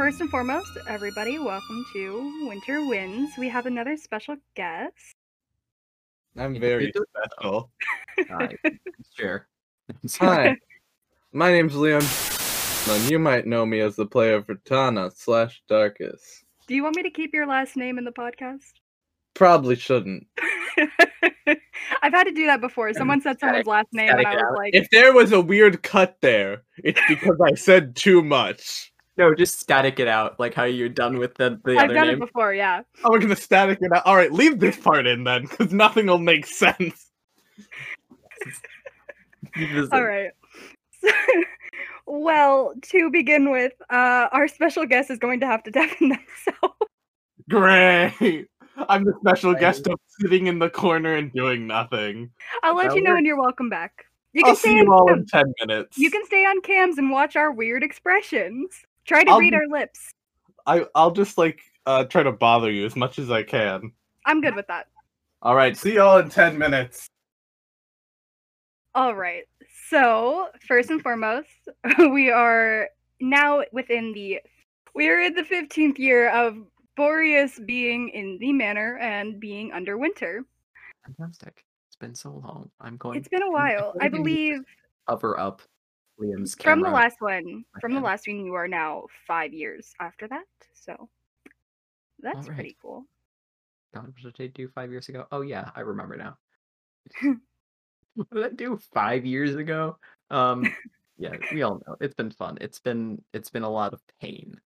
first and foremost, everybody, welcome to Winter Winds. We have another special guest. I'm very special. Hi. sure. Hi, my name's Liam, and you might know me as the player for Tana slash Darkus. Do you want me to keep your last name in the podcast? Probably shouldn't. I've had to do that before. Someone said someone's last name, and I was like, If there was a weird cut there, it's because I said too much. No, just static it out, like how you're done with the, the I've other done name. it before, yeah. Oh, we're gonna static it out. All right, leave this part in then, because nothing will make sense. This- All right. well, to begin with, uh, our special guest is going to have to deafen themselves. Great. I'm the special guest of sitting in the corner and doing nothing. I'll let That you know when you're welcome back. You I'll can stay see on you all in ten minutes. You can stay on cams and watch our weird expressions. Try to I'll read our lips. I I'll just like uh try to bother you as much as I can. I'm good with that. All right, see y'all in ten minutes. All right. So, first and foremost, we are now within the we are in the 15th year of Boreas being in the manor and being under winter. Fantastic. It's been so long. I'm going It's been a I'm while. I going to need believe to cover up From the last one, from the last one you are now 5 years after that. So, that's Alright. pretty cool. God, what did I do five years ago? Oh yeah, I remember now. what did I do five years ago? Um, yeah, we all know it's been fun. It's been it's been a lot of pain.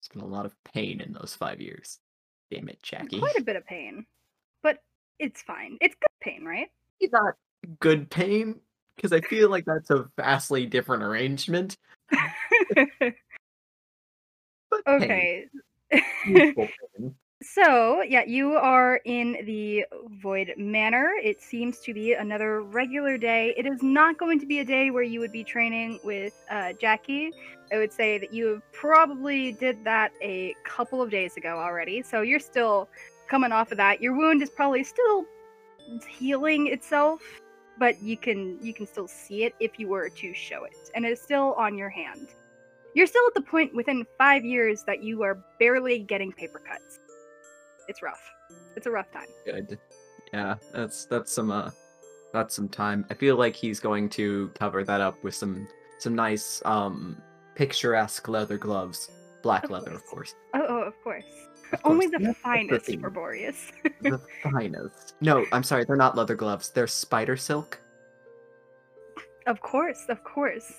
It's been a lot of pain in those five years. Damn it, Jackie. Quite a bit of pain. But it's fine. It's good pain, right? It's not good pain because I feel like that's a vastly different arrangement. But okay. pain. So, yeah, you are in the Void Manor. It seems to be another regular day. It is not going to be a day where you would be training with uh, Jackie. I would say that you probably did that a couple of days ago already. So you're still coming off of that. Your wound is probably still healing itself, but you can you can still see it if you were to show it, and it is still on your hand. You're still at the point within five years that you are barely getting paper cuts. It's rough. It's a rough time. Good. Yeah, that's that's some uh that's some time. I feel like he's going to cover that up with some some nice um picturesque leather gloves. Black Of leather, of course. Oh, oh of course. Only the that's finest for Boreas. the finest. No, I'm sorry, they're not leather gloves. They're spider silk. of course, of course.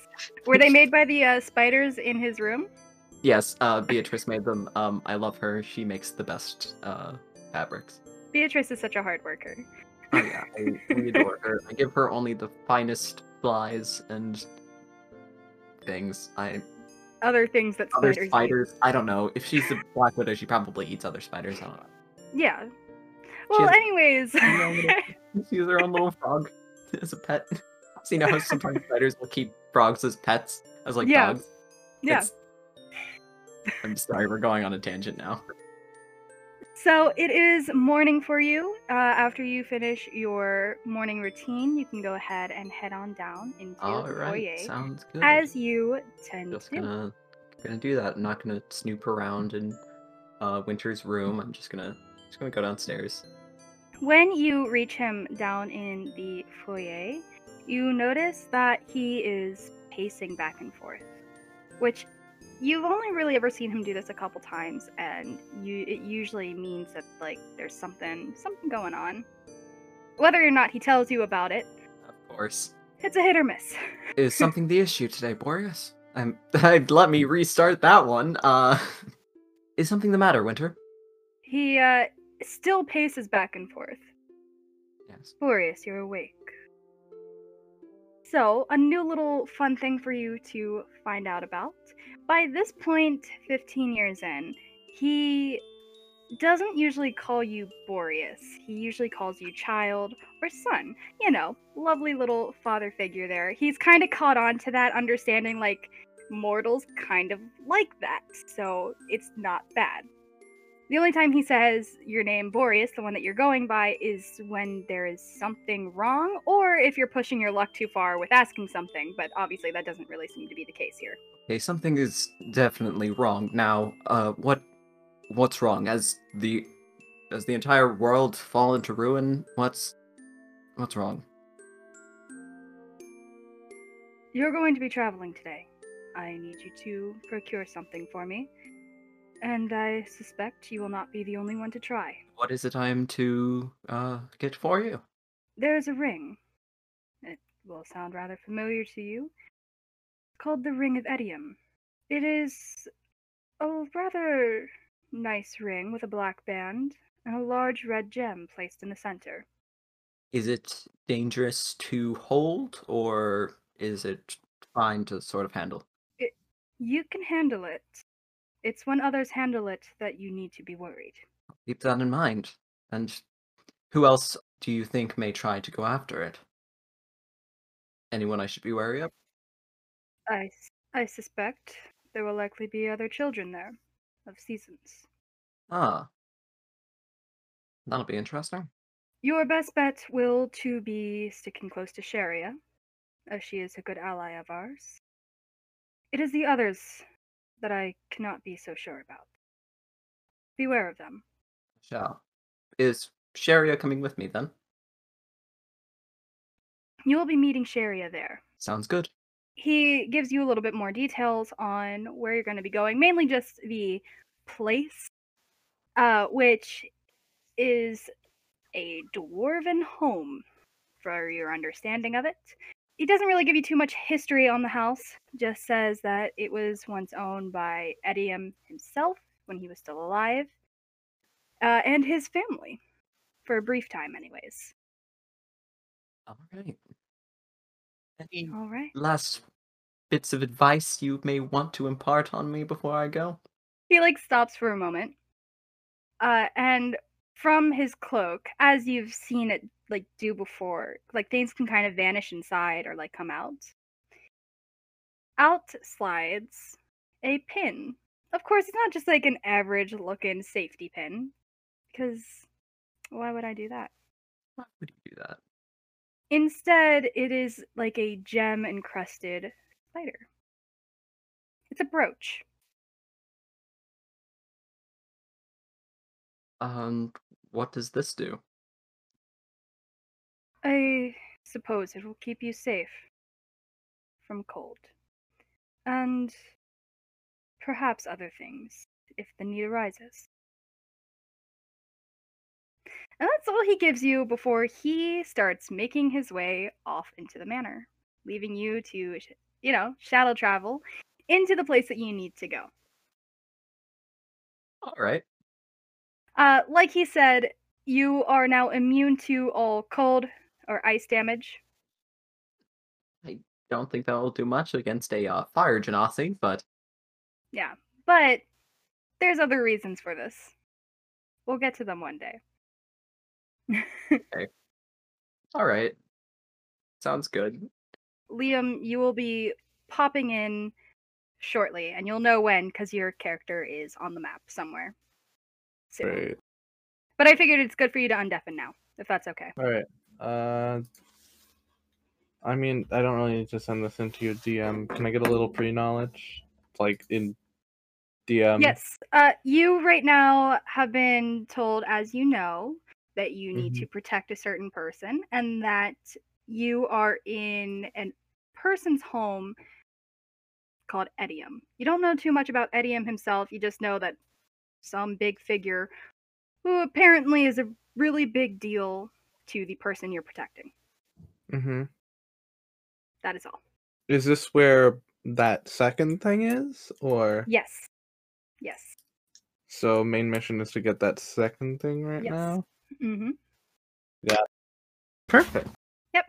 Were they made by the uh, spiders in his room? Yes, uh Beatrice made them. Um I love her. She makes the best uh fabrics. Beatrice is such a hard worker. Oh yeah, I, we adore her. I give her only the finest flies and things. I Other things that other spiders. eat. I don't know. If she's a black widow, she probably eats other spiders. I don't know. Yeah. Well, anyways. She has her own little- she has her own little frog as a pet. So you know how sometimes spiders will keep frogs as pets, as like Yeah. dogs. yeah. It's- I'm sorry, we're going on a tangent now. So it is morning for you. Uh, after you finish your morning routine, you can go ahead and head on down into All the right, foyer, sounds good. as you tend just to. gonna gonna do that. I'm not gonna snoop around in uh, Winter's room. I'm just gonna just gonna go downstairs. When you reach him down in the foyer, you notice that he is pacing back and forth, which you've only really ever seen him do this a couple times, and you it usually means that like there's something something going on. Whether or not he tells you about it, Of course. it's a hit or miss. Is something the issue today, Boreas? I'm. let me restart that one. Uh, is something the matter, Winter? he uh still paces back and forth. Yes. Boreas, you're awake. So, a new little fun thing for you to find out about. By this point, 15 years in, he doesn't usually call you Boreas. He usually calls you child or son. You know, lovely little father figure there. He's kind of caught on to that understanding, like, mortals kind of like that, so it's not bad. The only time he says your name, Boreas, the one that you're going by, is when there is something wrong, or if you're pushing your luck too far with asking something, but obviously that doesn't really seem to be the case here. Okay, something is definitely wrong. Now, uh, what, what's wrong? Has the, has the entire world fallen to ruin? What's, what's wrong? You're going to be traveling today. I need you to procure something for me. And I suspect you will not be the only one to try. What is it I am to, uh, get for you? There's a ring. It will sound rather familiar to you. It's called the Ring of Edium. It is a rather nice ring with a black band and a large red gem placed in the center. Is it dangerous to hold, or is it fine to sort of handle? You can handle it. It's when others handle it that you need to be worried. Keep that in mind. And who else do you think may try to go after it? Anyone I should be wary of? I, I suspect there will likely be other children there of seasons. Ah. That'll be interesting. Your best bet will to be sticking close to Sharia, as she is a good ally of ours. It is the others that I cannot be so sure about. Beware of them. Shall. Is Sharia coming with me then? You will be meeting Sharia there. Sounds good. He gives you a little bit more details on where you're going to be going, mainly just the place, uh, which is a dwarven home, for your understanding of it. He doesn't really give you too much history on the house, just says that it was once owned by Edium himself when he was still alive, uh, and his family, for a brief time, anyways. All right. Any All right. last bits of advice you may want to impart on me before I go? he like stops for a moment uh and from his cloak as you've seen it like do before like things can kind of vanish inside or like come out. Out slides a pin. Of course it's not just like an average looking safety pin because why would i do that? Why would you do that? instead it is like a gem encrusted spider. It's a brooch. Um, what does this do? I suppose it will keep you safe from cold. And perhaps other things, if the need arises. And that's all he gives you before he starts making his way off into the manor, leaving you to, you know, shadow travel into the place that you need to go. All right. Uh, like he said, you are now immune to all cold or ice damage. I don't think that'll do much against a uh, fire genasi, but Yeah, but there's other reasons for this. We'll get to them one day. okay. all right. Sounds good. Liam, you will be popping in shortly, and you'll know when because your character is on the map somewhere. Soon. Great. But I figured it's good for you to undeafen now, if that's okay. All right. Uh, I mean, I don't really need to send this into your DM. Can I get a little pre-knowledge, like in DM? yes, uh, you right now have been told, as you know, that you need Mm-hmm. to protect a certain person, and that you are in a person's home called Edium. You don't know too much about Edium himself. You just know that some big figure who apparently is a really big deal to the person you're protecting. Mm-hmm. That is all. Is this where that second thing is, or Yes. Yes. so main mission is to get that second thing right Yes. now? Mm-hmm. Yeah. Perfect. Yep.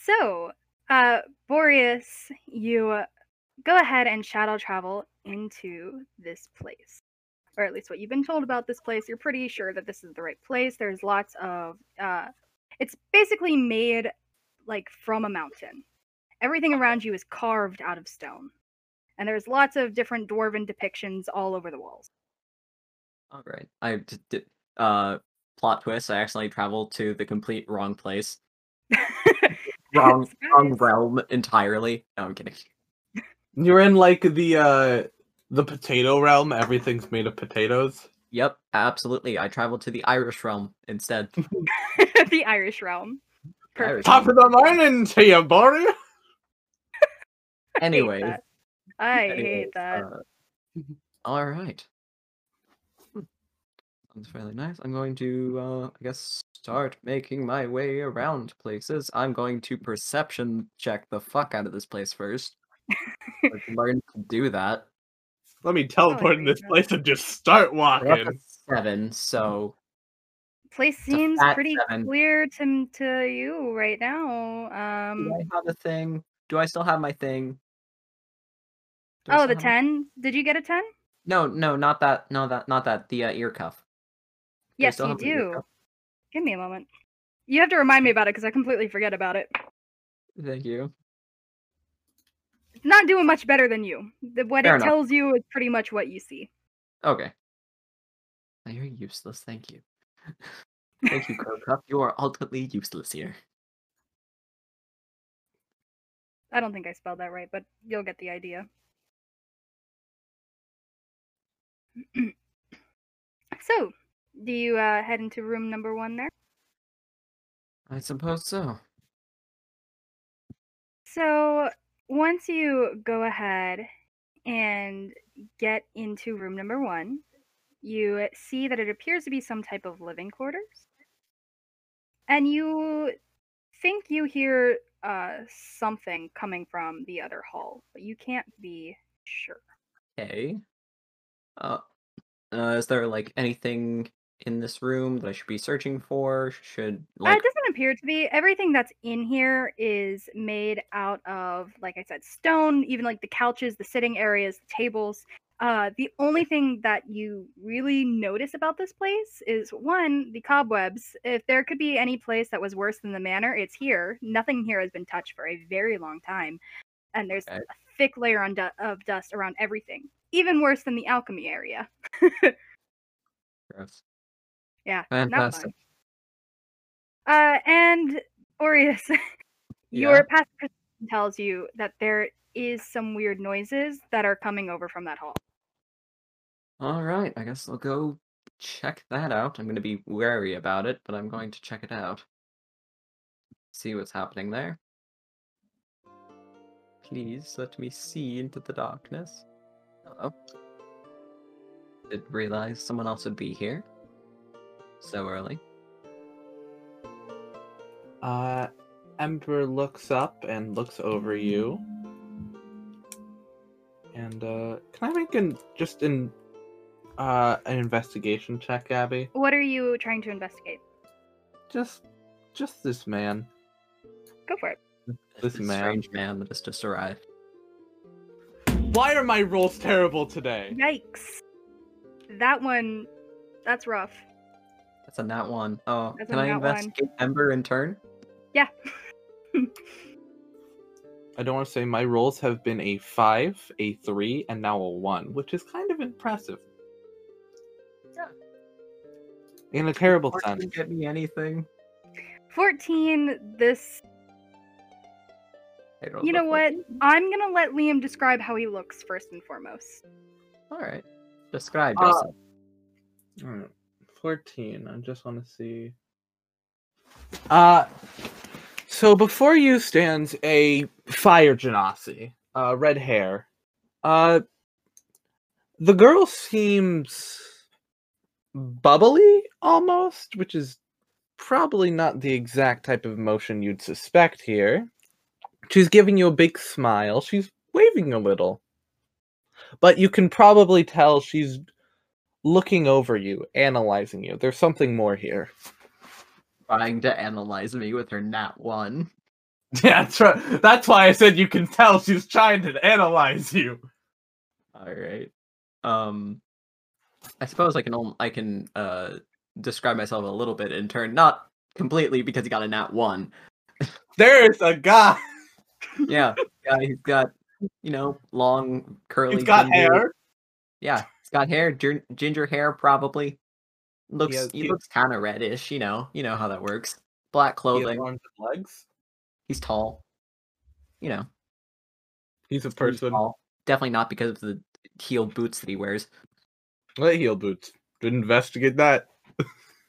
So, uh, Boreas, you uh, go ahead and shadow travel into this place. Or at least what you've been told about this place. You're pretty sure that this is the right place. There's lots of, uh, it's basically made like from a mountain. Everything around you is carved out of stone. And there's lots of different dwarven depictions all over the walls. All right. I d- d- uh plot twist. I accidentally traveled to the complete wrong place, wrong wrong realm entirely. No, I'm kidding. You're in like the uh the potato realm. Everything's made of potatoes. Yep, absolutely. I traveled to the Irish realm instead. the Irish realm. Perfect. Top of the morning to you, buddy. Anyway, that. I anyways, hate that. uh, all right. Sounds fairly nice. I'm going to, uh, I guess, start making my way around places. I'm going to perception check the fuck out of this place first. I've learned to do that. Let me teleport in this place and just start We're up walking. at seven, so Place seems pretty seven. clear to to you right now. Um. do I have a thing? Do I still have my thing? Do Oh, the have my- ten. Did you get a ten? No, no, not that. No, that, not that. The uh, ear cuff. Do I Yes, you have my ear do. Give me a moment. You have to remind me about it because I completely forget about it. Thank you. Not doing much better than you. What Fair it enough. tells you is pretty much what you see. Okay. You're useless. Thank you. Thank you, Crow Cup. You are ultimately useless here. I don't think I spelled that right, but you'll get the idea. so, do you uh, head into room number one there? I suppose so. So, once you go ahead and get into room number one, you see that it appears to be some type of living quarters. And you think you hear uh, something coming from the other hall, but you can't be sure. Okay. Uh, uh, is there like anything in this room that I should be searching for? Should Uh, it doesn't appear to be. Everything that's in here is made out of, like I said, stone, even like the couches, the sitting areas, the tables. Uh, the only thing that you really notice about this place is one, the cobwebs. If there could be any place that was worse than the manor, it's here. Nothing here has been touched for a very long time. And there's Okay. a thick layer on du- of dust around everything. Even worse than the alchemy area. gross. Yeah. Fantastic. Uh, and Aureus, Yeah. your past tells you that there is some weird noises that are coming over from that hall. All right. I guess I'll go check that out. I'm going to be wary about it, but I'm going to check it out. See what's happening there. Please let me see into the darkness. Hello. Didn't realize someone else would be here so early. Uh, Ember looks up and looks over you. And uh, can I make an just an uh an investigation check, Abby? What are you trying to investigate? Just just this man. Go for it. This man. strange man that has just arrived. Why are my rolls terrible today? Yikes. That one, that's rough. That's a nat one. Oh, That's a can I nat one. investigate Ember in turn? Yeah. I don't want to say my rolls have been a five, a three, and now a one, which is kind of impressive. Yeah. In a terrible Or sense. can get me anything? 14, this. I don't You know what? I'm gonna let Liam describe how he looks first and foremost. All right. Describe Uh. Alright, 14. I just want to see. Uh, so before you stands a fire genasi, uh, red hair. Uh, the girl seems bubbly almost, which is probably not the exact type of emotion you'd suspect here. She's giving you a big smile. She's waving a little. But you can probably tell she's looking over you, analyzing you. There's something more here. Trying to analyze me with her nat one. Yeah, that's right. That's why I said you can tell she's trying to analyze you. All right. Um, I suppose I can only, I can uh describe myself a little bit in turn, not completely because he got a nat one. There's a guy. Yeah, yeah, he's got you know long curly. He's got thin beard. hair. Yeah, he's got hair, gin- ginger hair, probably. Looks has- he he- looks kind of reddish, you know. You know how that works. Black He has clothing. arms and legs. He's tall. You know, He's a he's person. tall. Definitely not because of the heeled boots that he wears. What heel boots? Didn't investigate that.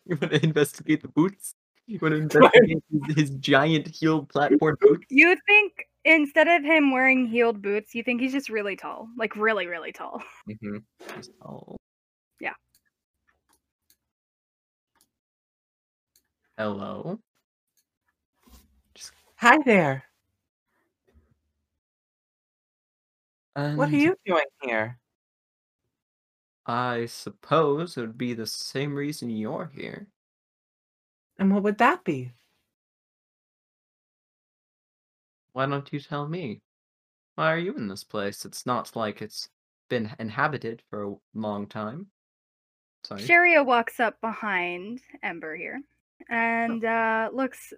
You want to investigate the boots? You want to investigate his, his giant heeled platform boots? You think instead of him wearing heeled boots, you think he's just really tall, like really, really tall. hmm He's tall. Yeah. Hello. Hi there. And What are you doing here? I suppose it would be the same reason you're here. And what would that be? Why don't you tell me? Why are you in this place? It's not like it's been inhabited for a long time. Sorry. Sharia walks up behind Ember here and uh, looks,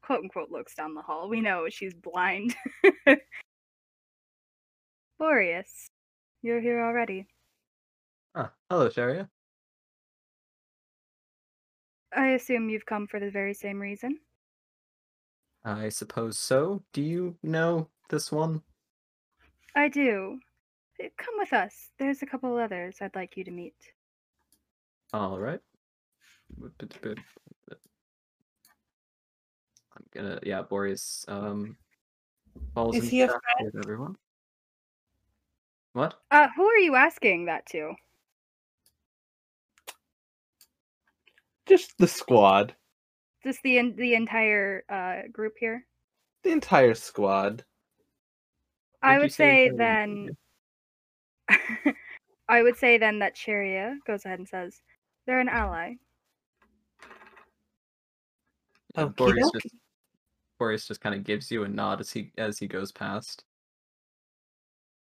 quote unquote, looks down the hall. We know she's blind. Boreas, you're here already. Ah, hello, Sharia. I assume you've come for the very same reason. I suppose so. Do you know this one? I do. Come with us. There's a couple others I'd like you to meet. All right. I'm gonna, yeah, Boreas um falls Is he a friend? with everyone. What? Uh, who are you asking that to? Just the squad. Just the en- the entire uh, group here. The entire squad. I Did you would say say then. I would say then that Sharia goes ahead and says they're an ally. Yeah, Okey Boreas just Boreas just kind of gives you a nod as he as he goes past,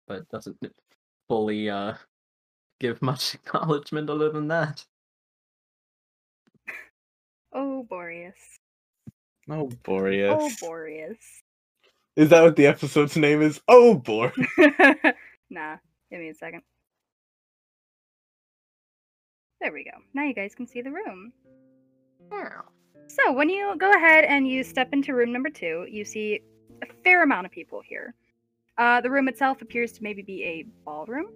but doesn't fully uh give much acknowledgement other than that. Oh, Boreas. Oh, Boreas. Oh, Boreas. Is that what the episode's name is? Oh, Boreas. nah, give me a second. There we go. Now you guys can see the room. Wow. So when you go ahead and you step into room number two, you see a fair amount of people here. Uh, the room itself appears to maybe be a ballroom.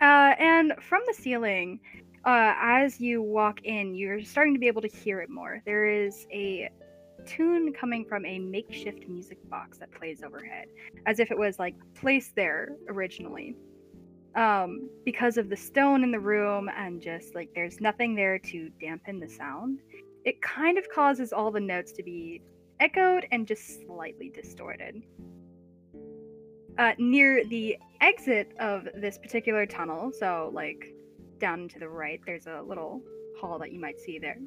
Uh, and from the ceiling, uh, as you walk in, you're starting to be able to hear it more. There is a tune coming from a makeshift music box that plays overhead, as if it was like placed there originally. Um, because of the stone in the room and just like there's nothing there to dampen the sound, it kind of causes all the notes to be echoed and just slightly distorted. Uh, near the exit of this particular tunnel, so like down to the right, there's a little hall that you might see there.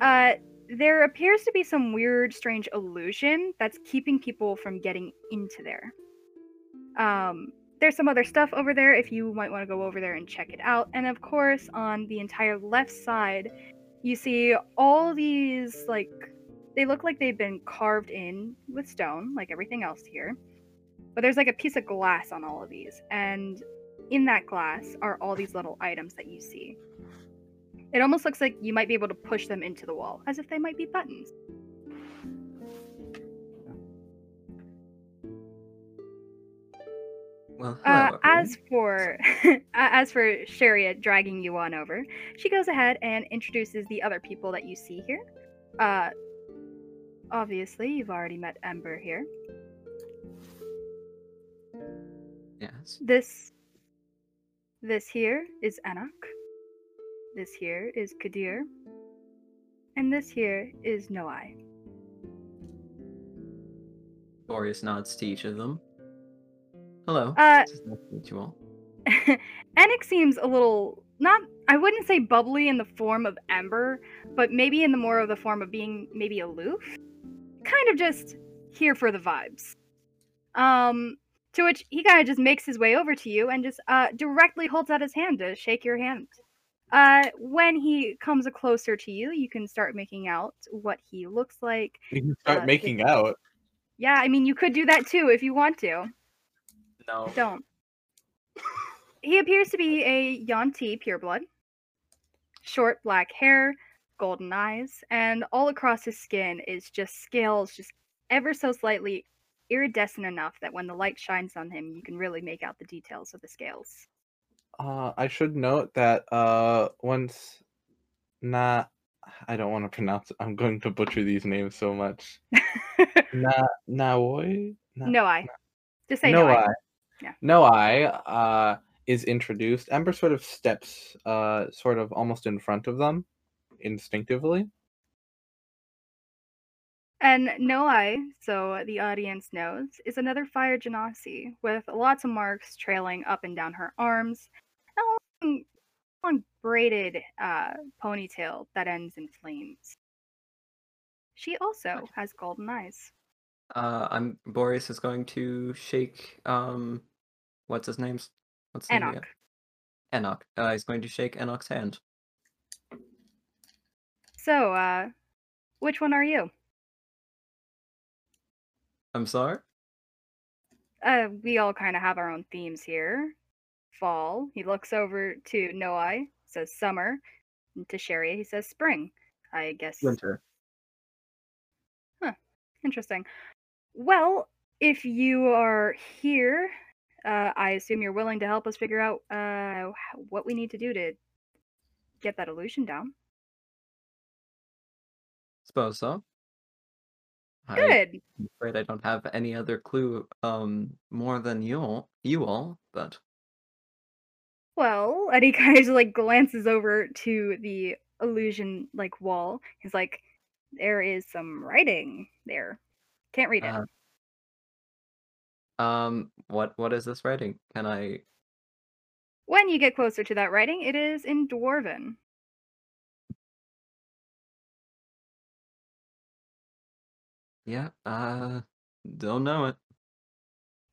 Uh, there appears to be some weird, strange illusion that's keeping people from getting into there. Um, there's some other stuff over there if you might want to go over there and check it out. And of course, on the entire left side, you see all these like they look like they've been carved in with stone, like everything else here. But there's like a piece of glass on all of these, and in that glass are all these little items that you see. It almost looks like you might be able to push them into the wall, as if they might be buttons. Well, Uh, as for as for Sharia dragging you on over, she goes ahead and introduces the other people that you see here. Uh, obviously, you've already met Ember here. yes. This this here is Enoch. This here is Kadir. And this here is Noai. Boreas nods to each of them. Hello. Uh, It's nice to meet you all. Enoch seems a little not I wouldn't say bubbly in the form of Ember, but maybe in the more of the form of being maybe aloof. Kind of just here for the vibes. Um to which he kind of just makes his way over to you and just uh directly holds out his hand to shake your hand. Uh when he comes closer to you, you can start making out what he looks like. You can start Uh, making out. Yeah, I mean you could do that too if you want to. No. Don't. he appears to be a Yuan-ti pureblood. Short black hair, golden eyes, and all across his skin is just scales, just ever so slightly iridescent enough that when the light shines on him, you can really make out the details of the scales. Uh, I should note that uh, once Na, I don't want to pronounce. it. I'm going to butcher these names so much. Na Naoi. Na, no, I. Just say no. I. Yeah. No I uh, is introduced. Ember sort of steps, uh, sort of almost in front of them, instinctively. And Noai, so the audience knows, is another fire genasi with lots of marks trailing up and down her arms, and a long, long braided uh, ponytail that ends in flames. She also has golden eyes. Uh, I'm Boris is going to shake. Um, what's his name's? What's his Enoch. again? Enoch. Uh, he's going to shake Enoch's hand. So, uh, which one are you? I'm sorry. Uh, we all kind of have our own themes here. Fall. He looks over to Noai, says summer. And to Sharia, he says spring. I guess Winter. Huh. Interesting. Well, if you are here, uh, I assume you're willing to help us figure out uh, what we need to do to get that illusion down. Suppose so. Good. I'm afraid I don't have any other clue um more than you all, you all, but Well, Eddie kind of like glances over to the illusion like wall. He's like, "There is some writing there. Can't read it." Uh, um what what is this writing? Can I when you get closer to that writing, it is in Dwarven. Yeah, uh don't know it.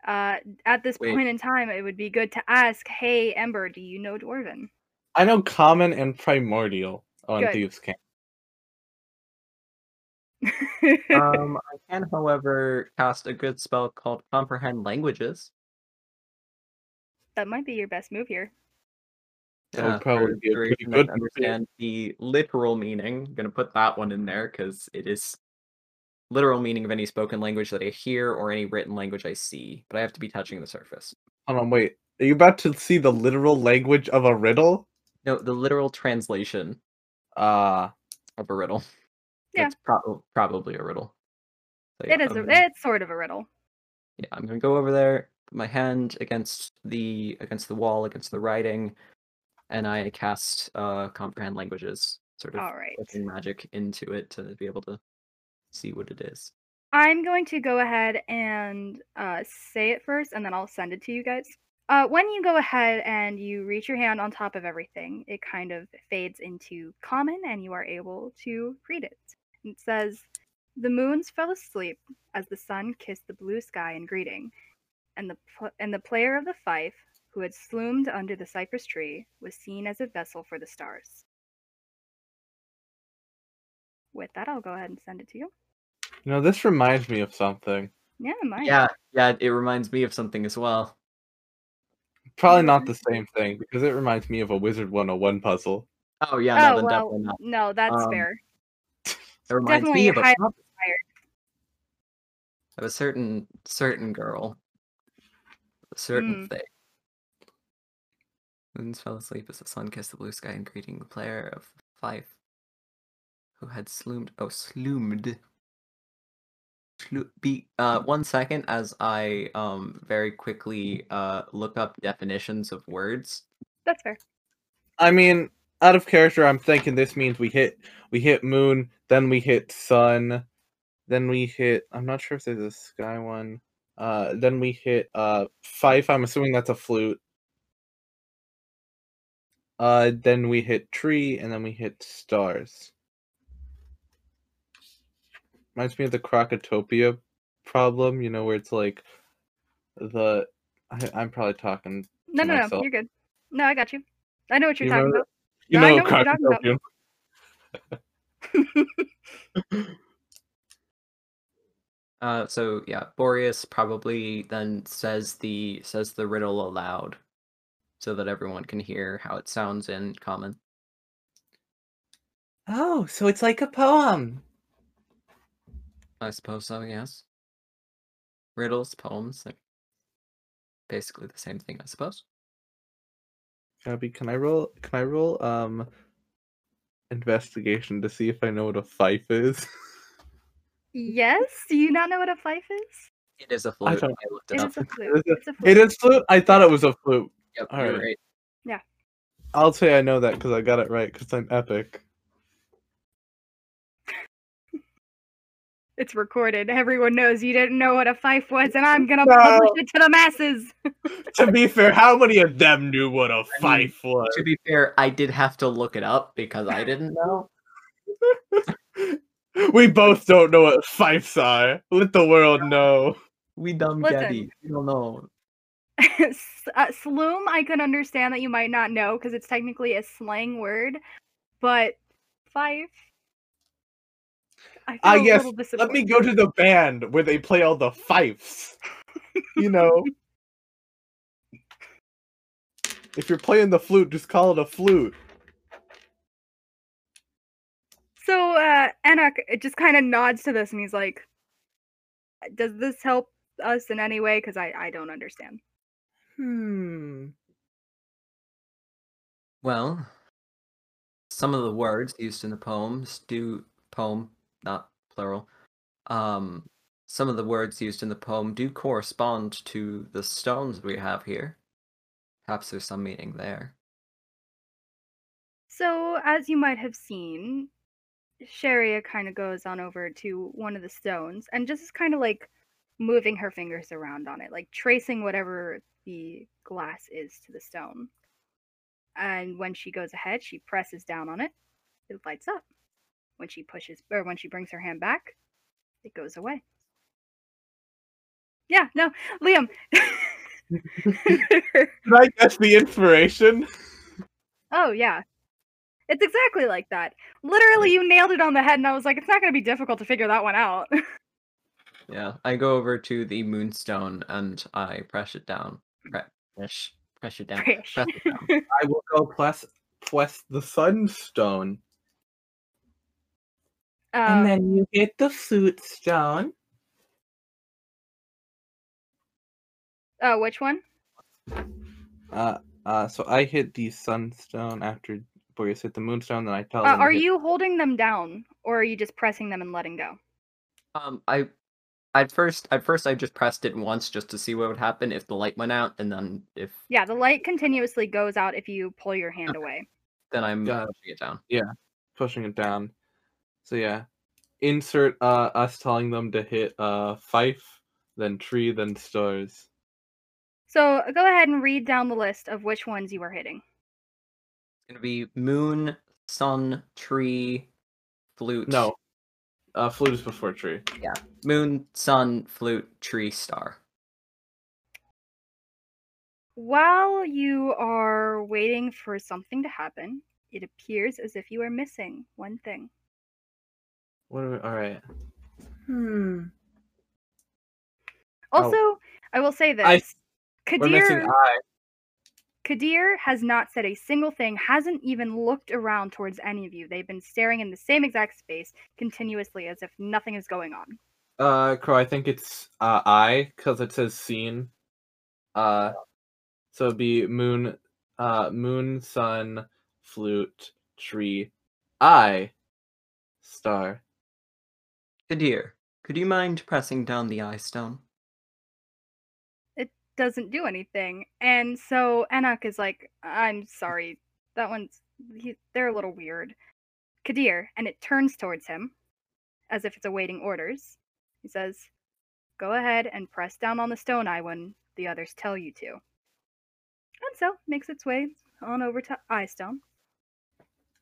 Uh, at this Wait. point in time, it would be good to ask, "Hey, Ember, do you know Dwarven?" I know common and primordial on Good. Thieves' Cant. Um I can however cast a good spell called comprehend languages. that might be your best move here. That would Yeah, probably be a duration pretty I good can move, understand the literal meaning. I'm gonna put that one in there because it is literal meaning of any spoken language that I hear or any written language I see, but I have to be touching the surface. Hold on, wait. Are you about to see the literal language of a riddle? No, the literal translation Uh of a riddle. Yeah. It's prob- probably a riddle. So, It yeah, is. A, I'm- it's sort of a riddle. yeah, I'm gonna go over there, put my hand against the against the wall, against the writing, and I cast uh comprehend languages, sort of All right. magic into it to be able to see what it is. I'm going to go ahead and uh, say it first, and then I'll send it to you guys. Uh, when you go ahead and you reach your hand on top of everything, it kind of fades into common, and you are able to read it. It says, "The moons fell asleep as the sun kissed the blue sky in greeting, and the pl- and the player of the fife, who had sloomed under the cypress tree, was seen as a vessel for the stars." With that, I'll go ahead and send it to you. You know, this reminds me of something. Yeah, mine. Yeah, yeah, it reminds me of something as well. Probably not the same thing because it reminds me of a Wizard 101 puzzle. Oh yeah, no, oh then well, definitely not. no, that's Um, fair. It reminds definitely me of a high- pop- of a certain certain girl, a certain Mm. thing. Moons fell asleep as the sun kissed the blue sky in greeting the player of five, who had sloomed. Oh, sloomed. Slo- Be uh one second as I um very quickly uh look up definitions of words. That's fair. I mean, out of character, I'm thinking this means we hit we hit moon, then we hit sun, then we hit. I'm not sure if there's a sky one. Uh, then we hit uh fife. I'm assuming that's a flute. Uh, then we hit tree, and then we hit stars. Reminds me of the Krokotopia problem, you know, where it's like the. I, I'm probably talking. No, to no, no, you're good. No, I got you. I know what you're You talking remember- about. You I know, know what you're talking about. Krokotopia. Uh, so yeah, Boreas probably then says the says the riddle aloud. so that everyone can hear how it sounds in common. Oh, so it's like a poem. I suppose so, yes. Riddles, poems, like basically the same thing, I suppose. Gabby, can I roll? Can I roll? Um, investigation to see if I know what a fife is. Yes? Do you not know what a fife is? It is a I flute. I, don't- looked it, It up. is a flute. It's a flute. It is flute. I thought it was a flute. Yep, All you're right. right. I'll say I know that because I got it right because I'm epic. It's recorded. Everyone knows you didn't know what a fife was, and I'm gonna No. publish it to the masses. to be fair, how many of them knew what a fife was? To be fair, I did have to look it up because I didn't know. we both don't know what fifes are. Let the world know. We dumb Listen. Gabby. We don't know. S- uh, Sloom, I can understand that you might not know because it's technically a slang word, but fife. I feel Ah, a yes, Let me go to the band where they play all the fifes. You know. if you're playing the flute, just call it a flute. So uh Enoch just kind of nods to this and he's like, "Does this help us in any way? Because I I don't understand." Hmm. Well, some of the words used in the poems do poem, not plural. Um, some of the words used in the poem do correspond to the stones we have here. Perhaps there's some meaning there. So as you might have seen, Sharia kind of goes on over to one of the stones and just is kind of like moving her fingers around on it, like tracing whatever the glass is to the stone. And when she goes ahead, she presses down on it. It lights up. When she pushes, or when she brings her hand back, it goes away. Yeah, no, Liam. Did I guess the inspiration? oh yeah, it's exactly like that. Literally, you nailed it on the head, and I was like, it's not going to be difficult to figure that one out. Yeah, I go over to the moonstone and I press it down. Press, press it down. Press it down. I will go plus plus the sunstone. Um, then you hit the flute stone. oh, which one? Uh uh so I hit the sunstone after Boreas hit the moonstone, then I tell Uh, them are hit- you holding them down, or are you just pressing them and letting go? Um, I at first at first I just pressed it once just to see what would happen if the light went out, and then if Yeah, the light continuously goes out if you pull your hand away. then I'm Got pushing it down. Yeah, pushing it down. So yeah. Insert uh us telling them to hit uh fife, then tree, then stars. So go ahead and read down the list of which ones you are hitting. It's gonna be moon, sun, tree, flute. No. Uh flute is before tree. Yeah, moon, sun, flute, tree, star. While you are waiting for something to happen, it appears as if you are missing one thing. What are we alright. Hmm. Also, I will say this. I- Kadir, I. Kadir has not said a single thing, hasn't even looked around towards any of you. They've been staring in the same exact space continuously as if nothing is going on. Uh Crow, I think it's uh I, because it says seen. Uh so it'd be moon uh moon, sun, flute, tree, I, star. Kadir, could you mind pressing down the eye stone? It doesn't do anything. And so Enoch is like, I'm sorry, that one's he, they're a little weird. Kadir, and it turns towards him as if it's awaiting orders. He says, Go ahead and press down on the stone eye when the others tell you to. And so makes its way on over to Eye Stone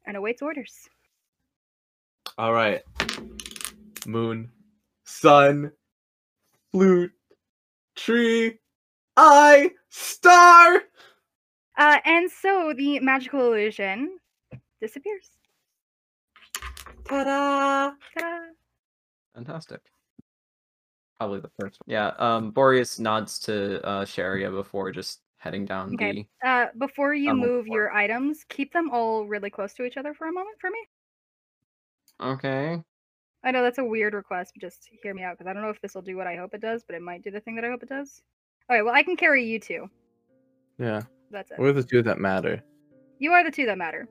and awaits orders. Alright. Moon, sun, flute, tree, I, star! Uh, and so the magical illusion disappears. Ta-da! Ta-da! Fantastic. Probably the first one. Yeah, um Boreas nods to uh Sharia before just heading down Okay. Uh, before you Down the move floor. your items, keep them all really close to each other for a moment for me. Okay. I know that's a weird request, but just hear me out because I don't know if this will do what I hope it does, but it might do the thing that I hope it does. Okay, well I can carry you two. Yeah. That's it. We're the two that matter. You are the two that matter.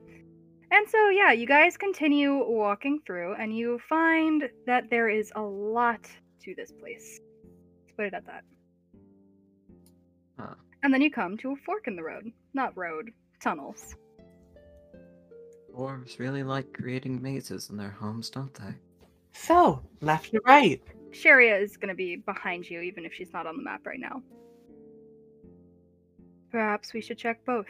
And so yeah, you guys continue walking through, and you find that there is a lot to this place. Let's put it at that. Huh. And then you come to a fork in the road. Not road, tunnels. Dwarves really like creating mazes in their homes, don't they? So, left to right. Sharia is going to be behind you, even if she's not on the map right now. Perhaps we should check both.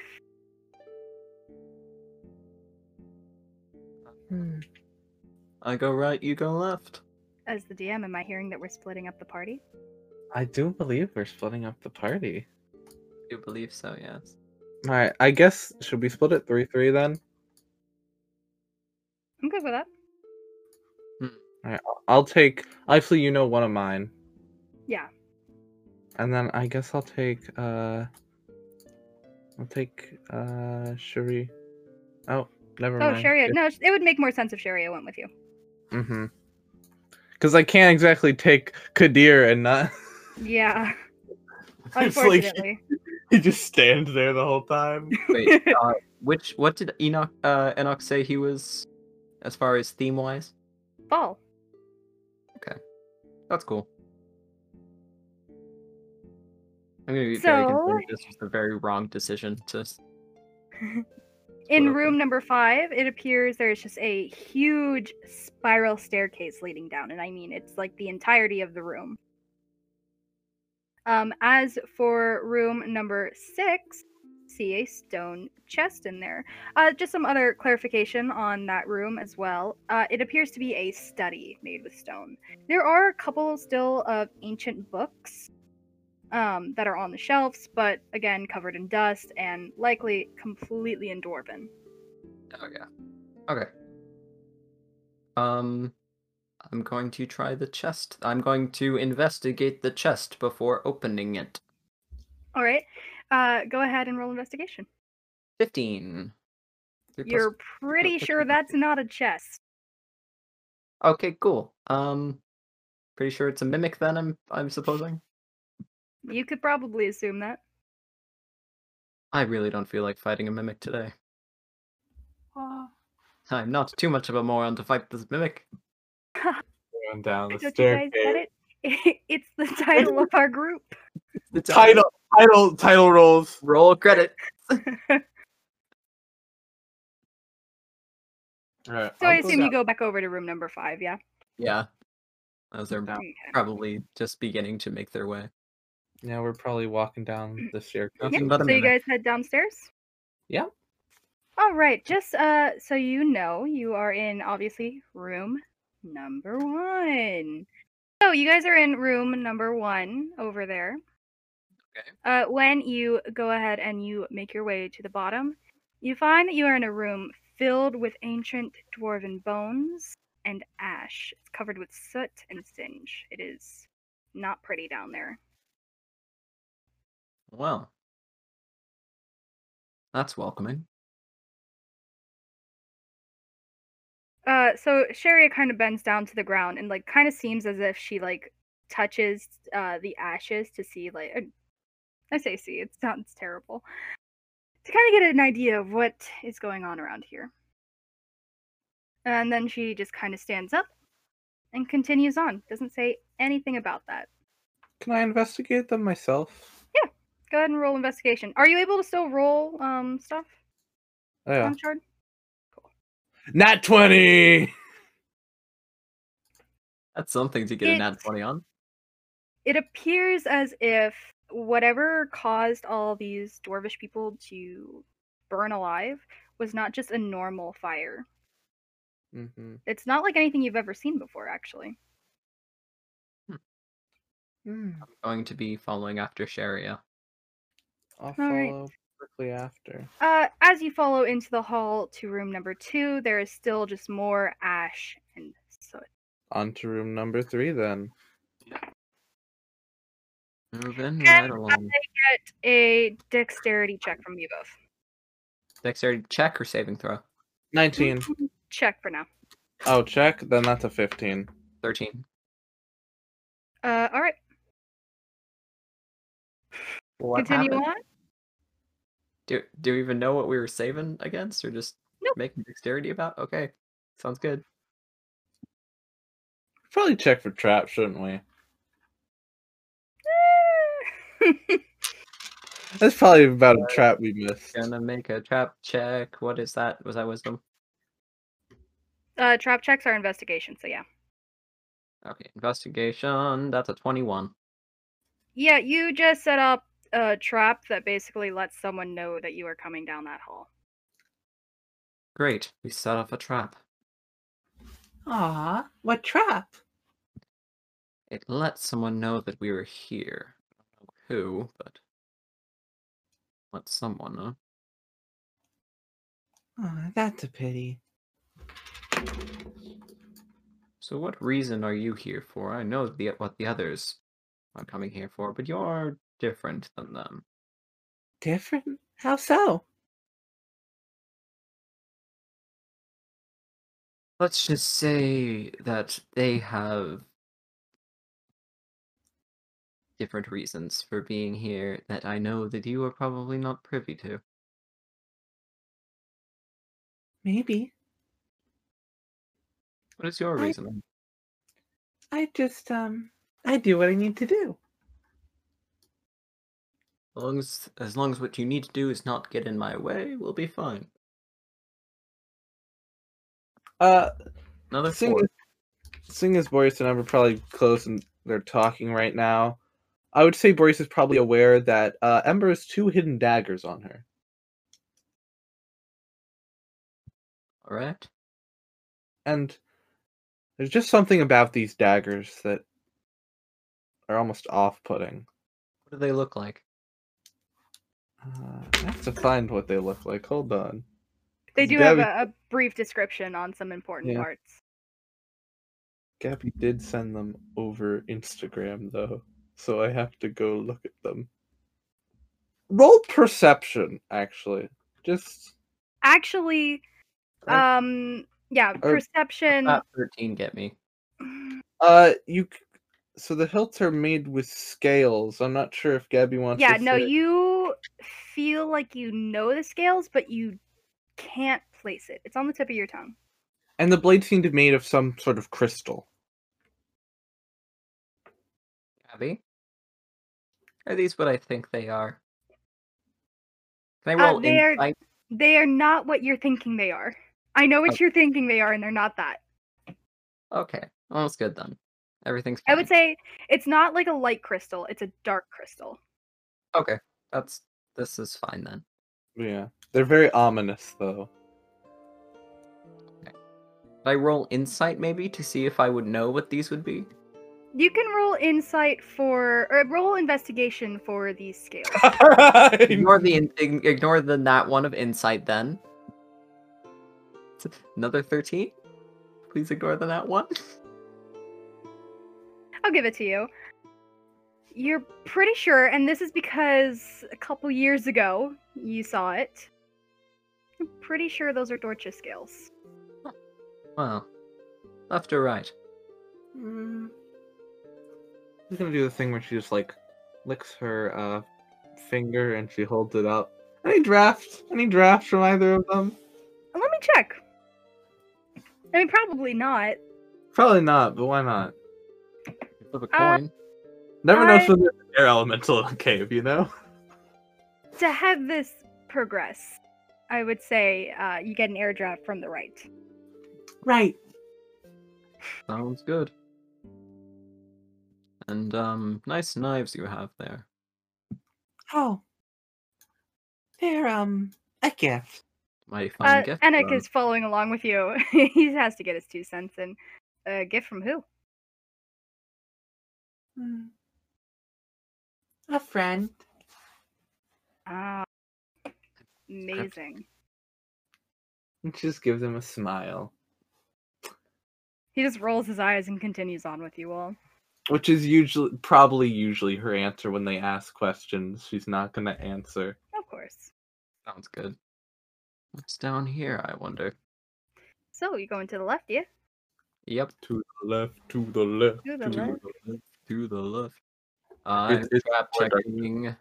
Hmm. I go right, you go left. As the DM, am I hearing that we're splitting up the party? I do believe we're splitting up the party. You believe so, yes. All right. I guess should we split it three three then? I'm good with that. All right. I'll take. Actually, you know one of mine, Yeah. and then I guess I'll take. uh I'll take. uh Shuri. Oh, never Oh, mind. Oh, Sharia. No, it would make more sense if Sharia went with you. Mm-hmm. Because I can't exactly take Kadir and not. Yeah. It's like Unfortunately. he just stands there the whole time. Wait, uh, which what did Enoch uh Enoch say he was as far as theme wise? Fall. That's cool. I'm gonna be very So- concerned this was the very wrong decision to In room number five, it appears there's just a huge spiral staircase leading down, and I mean it's like the entirety of the room. Um, as for room number six, see a stone chest in there. Uh, just some other clarification on that room as well. Uh, it appears to be a study made with stone. There are a couple still of ancient books um, that are on the shelves, but again covered in dust and likely completely in dwarven. Oh yeah. Okay. Um I'm going to try the chest. I'm going to investigate the chest before opening it. All right, uh, go ahead and roll investigation. 15. Three You're pretty plus sure two. that's not a chest. Okay, cool. Um pretty sure it's a mimic then I'm I'm supposing. You could probably assume that. I really don't feel like fighting a mimic today. I'm not too much of a moron to fight this mimic. Going down the Don't you guys get it? it's the title of our group. The Title, title, title rolls. roll credit. Right. So I I'll go assume you go back over to room number five, yeah? Yeah. As they're Okay. probably just beginning to make their way. Yeah, we're probably walking down the staircase. Nothing Yep, but a So you guys head downstairs? Yeah. All right, just uh so you know, you are in obviously room number 1. So you guys are in room number 1 over there. Okay. Uh when you go ahead and you make your way to the bottom, you find that you are in a room filled with ancient dwarven bones and ash. It's covered with soot and singe. It is not pretty down there. Well. That's welcoming. Uh, so Sharia kind of bends down to the ground and like kind of seems as if she like touches uh the ashes to see like uh, I say see it sounds terrible to kind of get an idea of what is going on around here. And then she just kind of stands up and continues on. Doesn't say anything about that. Can I investigate them myself? Yeah. Go ahead and roll investigation. Are you able to still roll um stuff Oh, yeah. on Shard? Nat 20! That's something to get a nat 20 on. it appears as if whatever caused all these dwarvish people to burn alive was not just a normal fire. Mm-hmm. It's not like anything you've ever seen before, actually. Hmm. I'm going to be following after Sharia. I'll All right. follow quickly after. Uh, as you follow into the hall to room number two, there is still just more ash and soot. On to room number three then. Moving Can right along. Get a dexterity check from you both. Dexterity check or saving throw? 19. Check for now. Oh, check. Then that's a 15. 13. Uh, all right. What Continue happened? on. Do do we even know what we were saving against, or just Nope. making dexterity about? Okay, sounds good. Probably check for traps, shouldn't we? That's probably about a trap we missed. Gonna make a trap check. What is that? Was that wisdom? uh, trap checks are investigation, so yeah. Okay, investigation. That's a twenty-one. Yeah, you just set up a trap that basically lets someone know that you are coming down that hall. Great. We set off a trap. Aw, what trap? It lets someone know that we were here. Who, but let someone know. Oh, that's a pity. So, what reason are you here for? I know the what the others are coming here for, but you're different than them. Different? How so? Let's just say that they have different reasons for being here that I know that you are probably not privy to. Maybe. What is your I- reason? I just, um, I do what I need to do. As long as, as long as what you need to do is not get in my way, we'll be fine. Uh, Another seeing four. as, seeing as Boreas and I are probably close and they're talking right now, I would say Boreas is probably aware that uh, Ember has two hidden daggers on her. All right. And there's just something about these daggers that are almost off putting. What do they look like? Uh, I have to find what they look like. Hold on. They It's do have a, a brief description on some important Yeah. parts. Gabby did send them over Instagram though, so I have to go look at them. Roll perception, actually. Just Actually, um, yeah, Or- perception. That 13 get me. uh, you. So the hilts are made with scales. I'm not sure if Gabby wants. To. Yeah, to no, say- you feel like you know the scales, but you can't place it. It's on the tip of your tongue. And the blade seemed to be made of some sort of crystal. Abby? Are these what I think they are? Can Uh, I roll they Are, they are not what you're thinking they are. I know what Okay. you're thinking they are, and they're not that. Okay, well, almost good then. Everything's I would say it's not like a light crystal; it's a dark crystal. Okay, that's this is fine then. Yeah, they're very ominous though. Could I roll insight maybe to see if I would know what these would be? You can roll insight for or roll investigation for these scales. Ignore the in- ignore the nat one of insight then. Another thirteen. Please ignore the nat one. I'll give it to you. You're pretty sure, and this is because a couple years ago you saw it. I'm pretty sure those are Dorcha scales. Well, left or right? Mm. She's gonna do the thing where she just like licks her uh finger and she holds it up. Any drafts? Any drafts from either of them? Let me check. I mean, probably not. Probably not, but why not? Flip a Uh, coin. Never know I- if there's an air elemental in a cave, you know? To have this progress, I would say uh, you get an air draft from the right. Right. Sounds good. And um, nice knives you have there. Oh. They're um a gift. My fine Uh, gift. Enoch um, is following along with you. he has to get his two cents in. A gift from who? Hmm. A friend. Ah, amazing. And she just gives him a smile. He just rolls his eyes and continues on with you all. Which is usually probably usually her answer when they ask questions. She's not gonna answer. Of course. Sounds good. What's down here, I wonder? So you're going to the left, yeah? Yep. To the left, to the left, To the to left. the left. To the left. I'm uh, it's trap checking. It's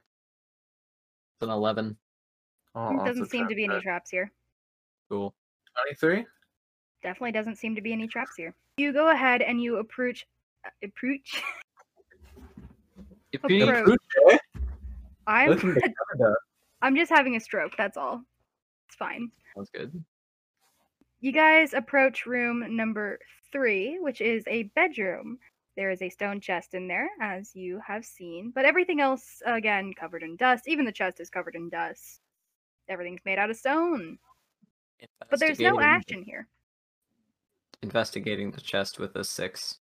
an 11. Oh, doesn't seem to be any trap traps here. Cool. that. 23? Definitely doesn't seem to be any traps here. You go ahead and you approach. Approach. If Okay. you Approach. Eh? I'm. Listen to Canada. I'm just having a stroke. That's all. It's fine. sounds good. You guys approach room number three, which is a bedroom. There is a stone chest in there, as you have seen, but everything else, again, covered in dust. Even the chest is covered in dust. Everything's made out of stone. But there's no ash in here. Investigating the chest with a six.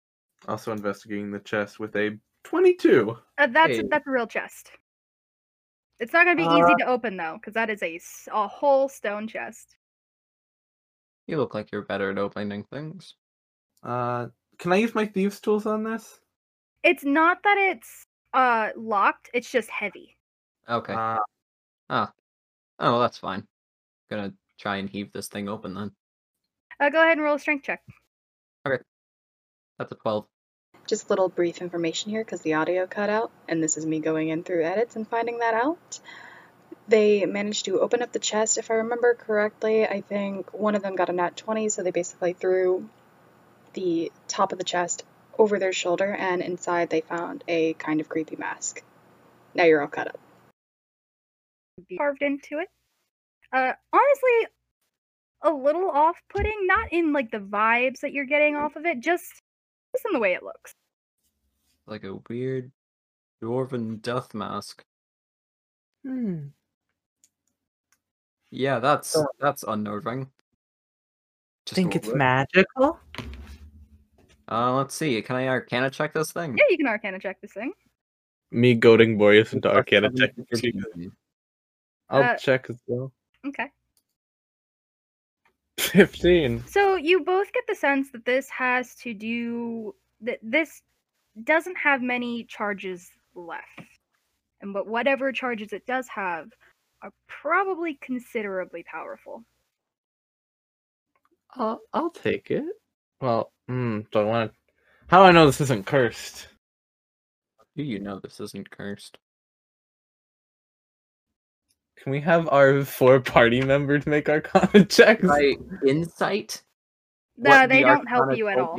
Also investigating the chest with a 22. Uh, that's Hey. that's a real chest. It's not gonna be easy to open though, because that is a a whole stone chest. You look like you're better at opening things. Uh, can I use my thieves tools on this? It's not that it's uh locked; it's just heavy. Okay. Uh, oh, well, that's fine. Gonna try and heave this thing open then. Uh, go ahead and roll a strength check. Okay. That's a 12. Just little brief information here because the audio cut out, and this is me going in through edits and finding that out. They managed to open up the chest, if I remember correctly. I think one of them got a nat 20, so they basically threw the top of the chest over their shoulder, and inside they found a kind of creepy mask. Now you're all cut up. carved into it. Uh, honestly, a little off-putting. Not in like the vibes that you're getting off of it, just just in the way it looks. Like a weird dwarven death mask. hmm. Yeah, that's Oh. that's unnerving. Just Think it's bit. magical? Uh, let's see. Can I Arcana check this thing? Yeah, you can Arcana check this thing. Me goading Boreas into Plus Arcana check. I'll Uh, check as well. Okay. 15. So you both get the sense that this has to do that this doesn't have many charges left. And but whatever charges it does have are probably considerably powerful. I'll, I'll take it. Well, mm, do I want to. How do I know this isn't cursed? Do you know this isn't cursed? Can we have our four party members make Arcana checks? By insight? Uh, what they the don't help you at told all.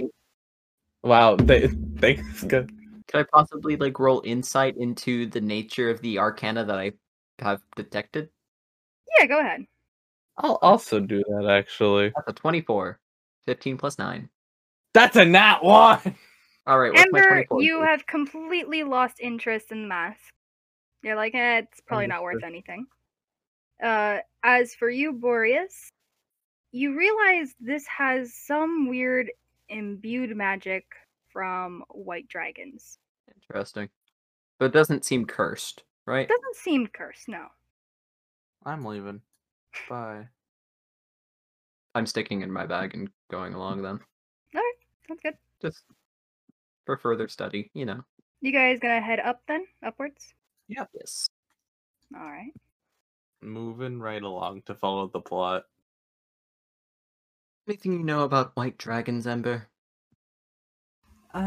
Me? Wow, they, thanks. Good. Could I possibly like roll insight into the nature of the arcana that I have detected? Yeah, go ahead. I'll also do that actually. That's a 24. 15 plus 9. That's a nat one. All right, what's my 24? you do? have completely lost interest in the mask. You're like, eh, it's probably not worth anything. Uh, as for you, Boreas, you realize this has some weird imbued magic from white dragons. Interesting. But it doesn't seem cursed, right? It Doesn't seem cursed, no. I'm leaving. Bye. I'm sticking in my bag and going along then. Alright, sounds good. Just for further study, you know. You guys gonna head up then? Upwards? Yeah. Yes. Alright. Moving right along to follow the plot. Anything you know about white dragons, Ember? Uh,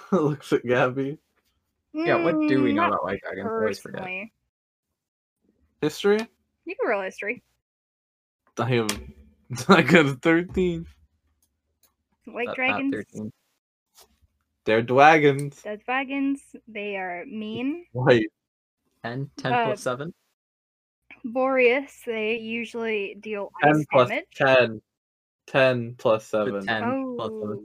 looks at Gabby. Yeah, what do we Mm, know about white dragons? I always forget. personally. History? You can roll history. I have. I got a 13. White About- about dragons, 13. They're dragons. dead dragons, they are mean. White. 10, 10 Uh, plus 7. Boreas, they usually deal 10 ice plus damage. 10. 10 7. 10 plus 7. Oh.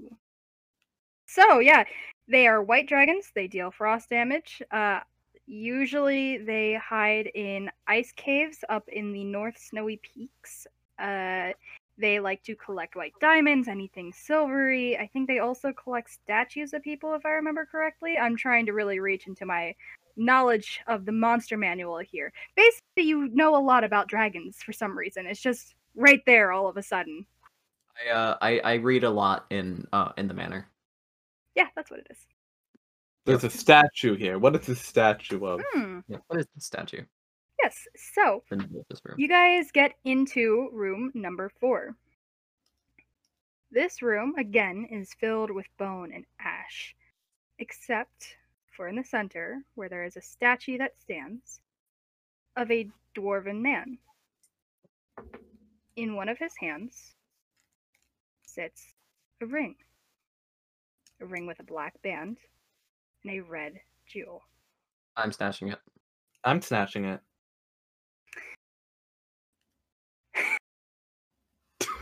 So yeah, they are white dragons. They deal frost damage. Uh, usually they hide in ice caves up in the North Snowy Peaks. Uh, they like to collect white diamonds, anything silvery. I think they also collect statues of people, if I remember correctly. I'm trying to really reach into my knowledge of the monster manual here. Basically, you know a lot about dragons for some reason. It's just right there all of a sudden. I, uh, I I read a lot in uh in the manor. Yeah, that's what it is. There's a statue here. What is this statue of? Hmm. Yeah. What is the statue? Yes. So The name of this room. you guys get into room number four. This room, again, is filled with bone and ash, except for in the center, where there is a statue that stands of a dwarven man. In one of his hands sits a ring. A ring with a black band and a red jewel. I'm snatching it. I'm snatching it.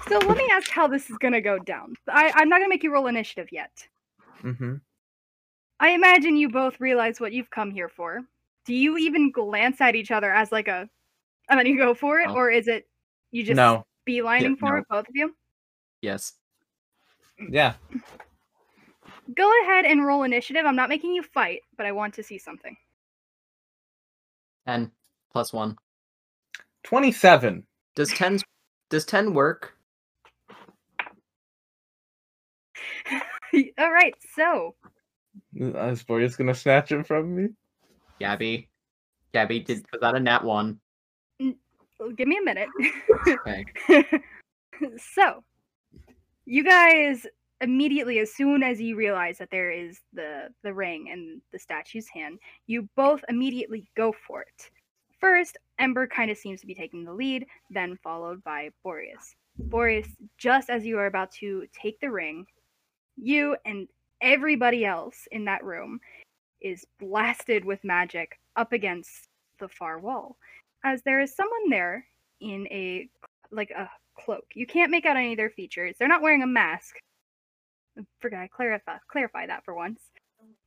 So let me ask how this is gonna go down. I, I'm not gonna make you roll initiative yet. Mm-hmm. I imagine you both realize what you've come here for. Do you even glance at each other as like a, and then you go for it, No. or is it you just No. beelining Yeah, for no. it, both of you? Yes. Yeah. Go ahead and roll initiative. I'm not making you fight, but I want to see something. Ten plus one. Twenty-seven. Does ten does ten work? All right, so Uh, is Boreas gonna snatch it from me? Gabby. Gabby, did was that a nat one? Oh, give me a minute. Okay. so, you guys immediately, as soon as you realize that there is the the ring in the statue's hand, you both immediately go for it. First, Ember kind of seems to be taking the lead, then followed by Boreas. Boreas, just as you are about to take the ring, you and everybody else in that room is blasted with magic up against the far wall, as there is someone there in a like a cloak. You can't make out any of their features. They're not wearing a mask. I to clarify clarify that for once.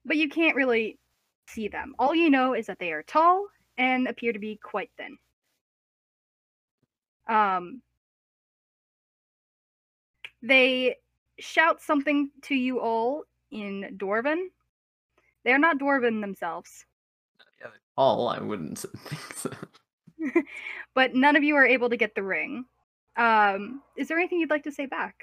But you can't really see them. All you know is that they are tall and appear to be quite thin. Um they shout something to you all in Dwarven. They're not Dwarven themselves, All I wouldn't think so. but none of you are able to get the ring. Um, is there anything you'd like to say back?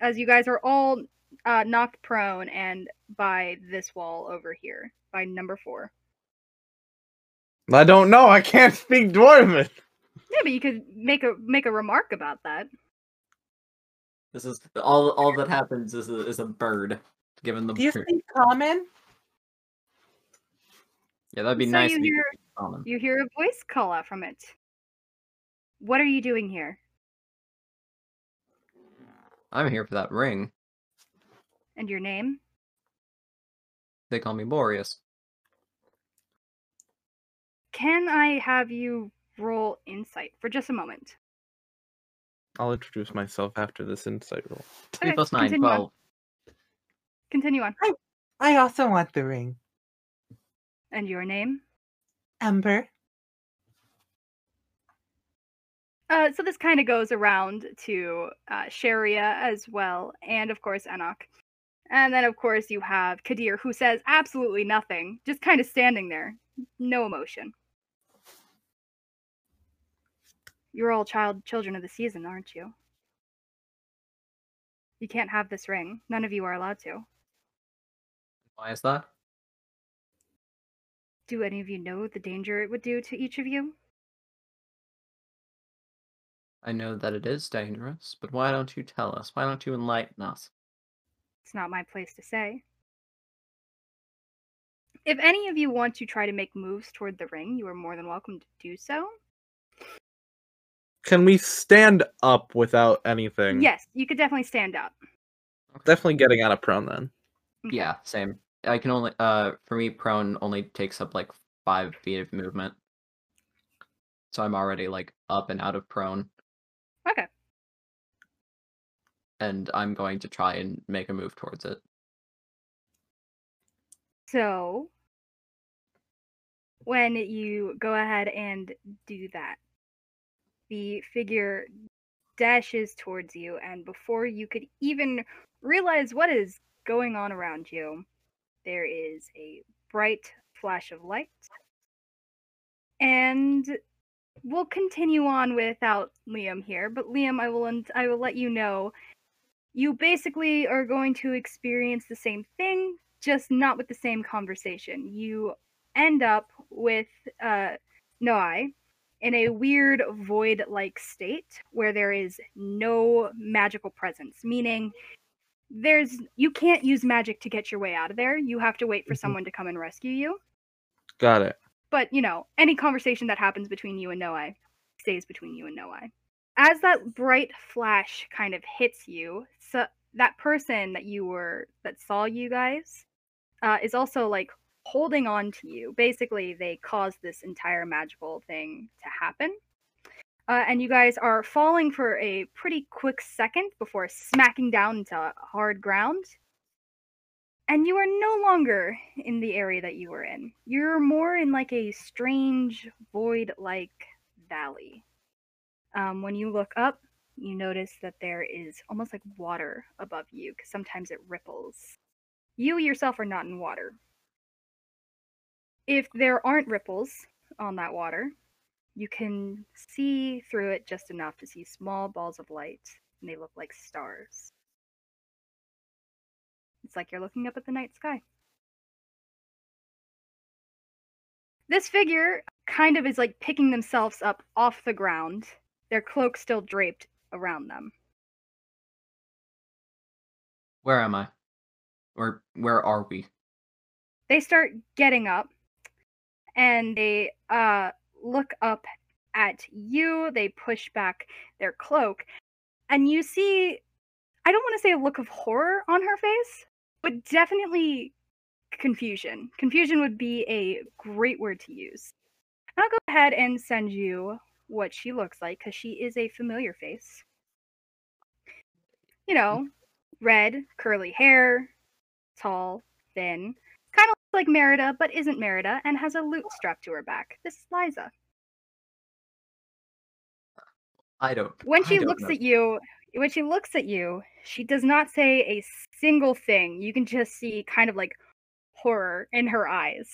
As you guys are all uh, knocked prone and by this wall over here, by number four. I don't know. I can't speak Dwarven. Yeah, but you could make a make a remark about that. This is all. All that happens is a, is a bird given the Do you bird. speak common? Yeah, that'd be So nice. you hear- could speak common. You hear a voice call out from it. What are you doing here? I'm here for that ring. And your name? They call me Boreas. Can I have you roll insight for just a moment? I'll introduce myself after this insight roll. Three Okay, plus nine, twelve. Continue on. I I also want the ring. And your name? Ember. Uh, so this kind of goes around to uh, Sharia as well, and of course Enoch. And then of course you have Kadir, who says absolutely nothing, just kind of standing there, no emotion. You're all child children of the season, aren't you? You can't have this ring. None of you are allowed to. Why is that? Do any of you know the danger it would do to each of you? I know that it is dangerous, but why don't you tell us? Why don't you enlighten us? It's not my place to say. If any of you want to try to make moves toward the ring, you are more than welcome to do so. Can we stand up without anything? Yes, you could definitely stand up. Definitely getting out of prone then. Okay. Yeah, same. I can only uh for me prone only takes up like five feet of movement. So I'm already like up and out of prone. Okay. And I'm going to try and make a move towards it. So, when you go ahead and do that, the figure dashes towards you, and before you could even realize what is going on around you, there is a bright flash of light. And we'll continue on without Liam here, but Liam, I will I will let you know you basically are going to experience the same thing, just not with the same conversation. You end up with uh, Noai in a weird void like state where there is no magical presence, meaning there's you can't use magic to get your way out of there. You have to wait for Mhm. someone to come and rescue you. Got it. But you know, any conversation that happens between you and Noai stays between you and Noai. As that bright flash kind of hits you, so that person that you were that saw you guys uh, is also like holding on to you. Basically, they caused this entire magical thing to happen. Uh, and you guys are falling for a pretty quick second before smacking down into hard ground. And you are no longer in the area that you were in. You're more in like a strange void like valley. Um, when you look up, you notice that there is almost like water above you because sometimes it ripples. You yourself are not in water. If there aren't ripples on that water, you can see through it just enough to see small balls of light, and they look like stars. It's like you're looking up at the night sky. This figure kind of is like picking themselves up off the ground, their cloak still draped around them. Where am I? Or where are we? They start getting up and they uh look up at you, they push back their cloak, and you see I don't want to say a look of horror on her face, but definitely confusion. Confusion would be a great word to use. I'll go ahead and send you what she looks like because she is a familiar face. You know, red, curly hair, tall, thin, like Merida, but isn't Merida, and has a lute strapped to her back. This is Liza. I don't. When she don't looks know. at you, when she looks at you, she does not say a single thing. You can just see kind of like horror in her eyes.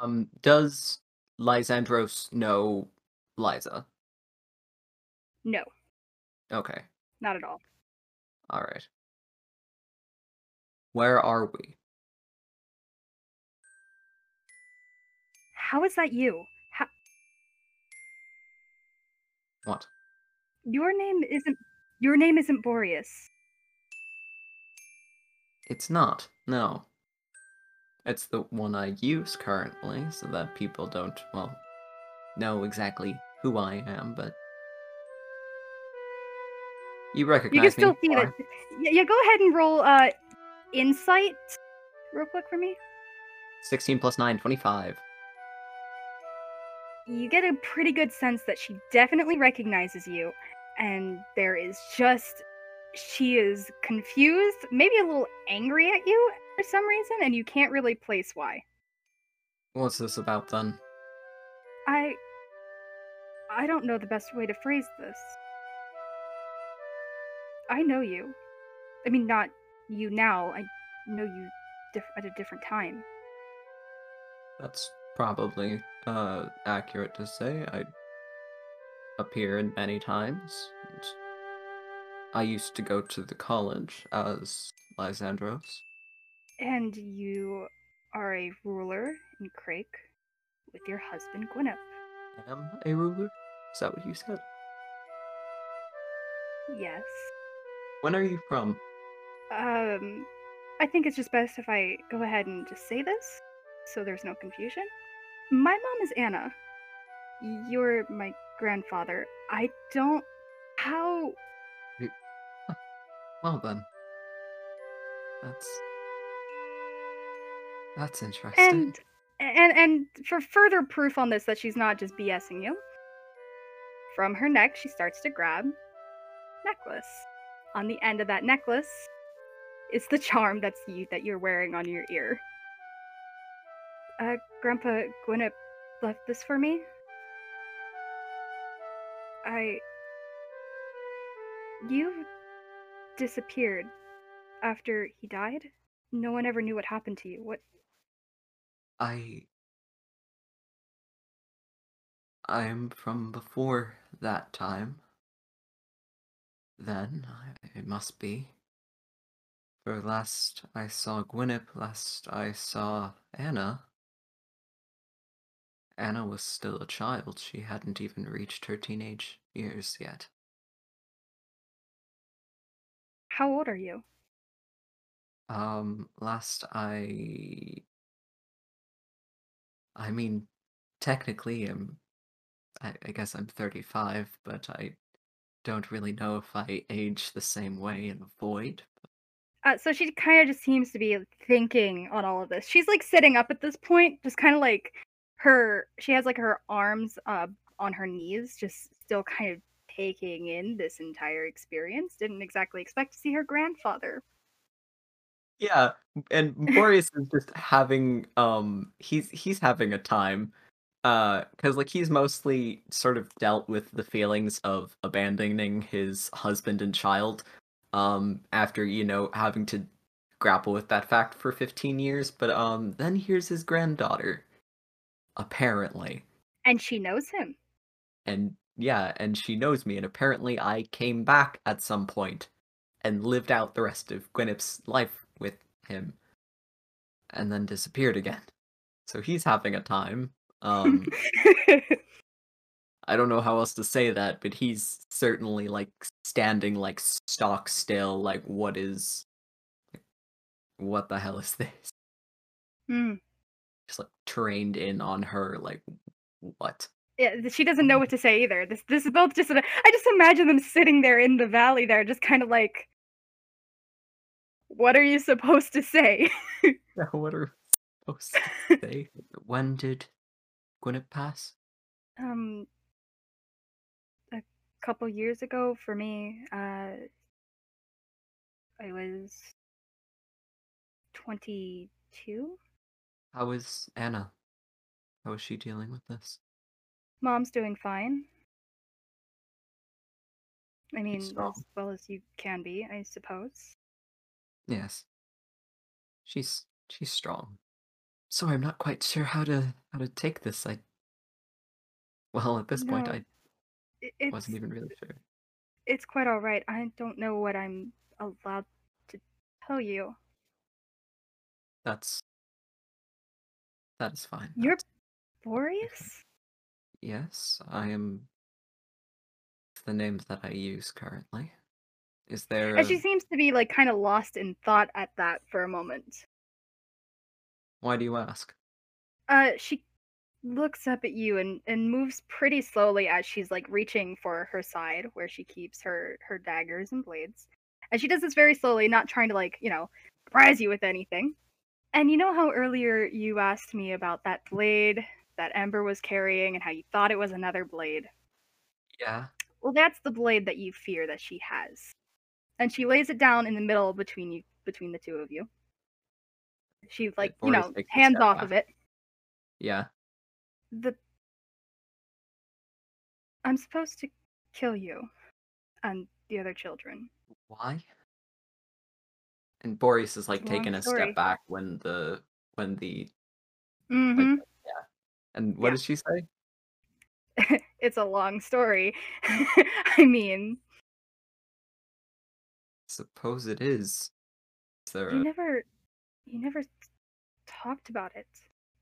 Um, does Lysandros know Liza? No, Okay, not at all. all right. Where are we? How is that you? How- What? your name isn't your name isn't Boreas. It's not. No. It's the one I use currently, so that people don't, well, know exactly who I am, but. You recognize You can still me. see that. Yeah, yeah, go ahead and roll uh insight real quick for me. 16 plus 9, 25. you get a pretty good sense that she definitely recognizes you and there is just she is confused maybe a little angry at you for some reason and you can't really place why What's this about then? i i don't know the best way to phrase this i know you i mean not you now i know you diff- at a different time That's probably uh accurate to say. I appeared many times. and I used to go to the college as Lysandros. and you are a ruler in Crake with your husband Gwyneth. Am a ruler? Is that what you said? Yes. When are you from? Um, I think it's just best if I go ahead and just say this, so there's no confusion. My mom is Anna. You're my grandfather. I don't. How. Well then. That's That's interesting. And and and for further proof on this that she's not just BSing you, from her neck she starts to grab necklace. On the end of that necklace is the charm that's you that you're wearing on your ear. Uh, Grandpa Gwyneth left this for me. I. You disappeared after he died. No one ever knew what happened to you. What I I'm from before that time. then it must be. For last I saw Gwynip, last I saw Anna. Anna was still a child. She hadn't even reached her teenage years yet. How old are you? Um, last I. I mean, technically, I'm. I, I guess I'm 35, but I don't really know if I age the same way in the void. Uh, so she kind of just seems to be thinking on all of this. She's like sitting up at this point, just kind of like her. She has like her arms uh, on her knees, just still kind of taking in this entire experience. Didn't exactly expect to see her grandfather. Yeah, and Boreas is just having um he's he's having a time. Uh cuz like he's mostly sort of dealt with the feelings of abandoning his husband and child um after, you know, having to grapple with that fact for 15 years, but um then here's his granddaughter apparently. And she knows him. And yeah, and she knows me and apparently I came back at some point and lived out the rest of Gwynip's life with him and then disappeared again. So he's having a time. Um I don't know how else to say that, but he's certainly like standing like stock still like what is like, what the hell is this? Hmm. Just like trained in on her like what? Yeah, she doesn't know what to say either. This this is both just. I just imagine them sitting there in the valley, there, just kind of like, what are you supposed to say? Yeah, what are we supposed to say? when did Gwyneth pass? um, couple years ago for me, uh, I was twenty-two. How is Anna? How is she dealing with this? Mom's doing fine. I mean, as well as you can be, I suppose. Yes. She's she's strong. Sorry, I'm not quite sure how to how to take this. I well, at this point I It, wasn't even really sure. it's quite all right. I don't know what I'm allowed to tell you. That's that is fine. You're That's- Boreas? yes, I am the names that I use currently. Is there And she seems to be like kind of lost in thought at that for a moment. why do you ask? Uh, she looks up at you and and moves pretty slowly as she's like reaching for her side where she keeps her her daggers and blades. And she does this very slowly, not trying to like you know surprise you with anything. And you know how earlier you asked me about that blade that Ember was carrying and how you thought it was another blade. Yeah. Well, that's the blade that you fear that she has. And she lays it down in the middle between you between the two of you. she's like, you know, hands off back. of it. Yeah. The I'm supposed to kill you and the other children. Why? And Boreas is like It's a long taking a step back when the when the Mhm. and what Yeah. does she say? it's a long story. I mean, Suppose it is. Is there you a never you never talked about it.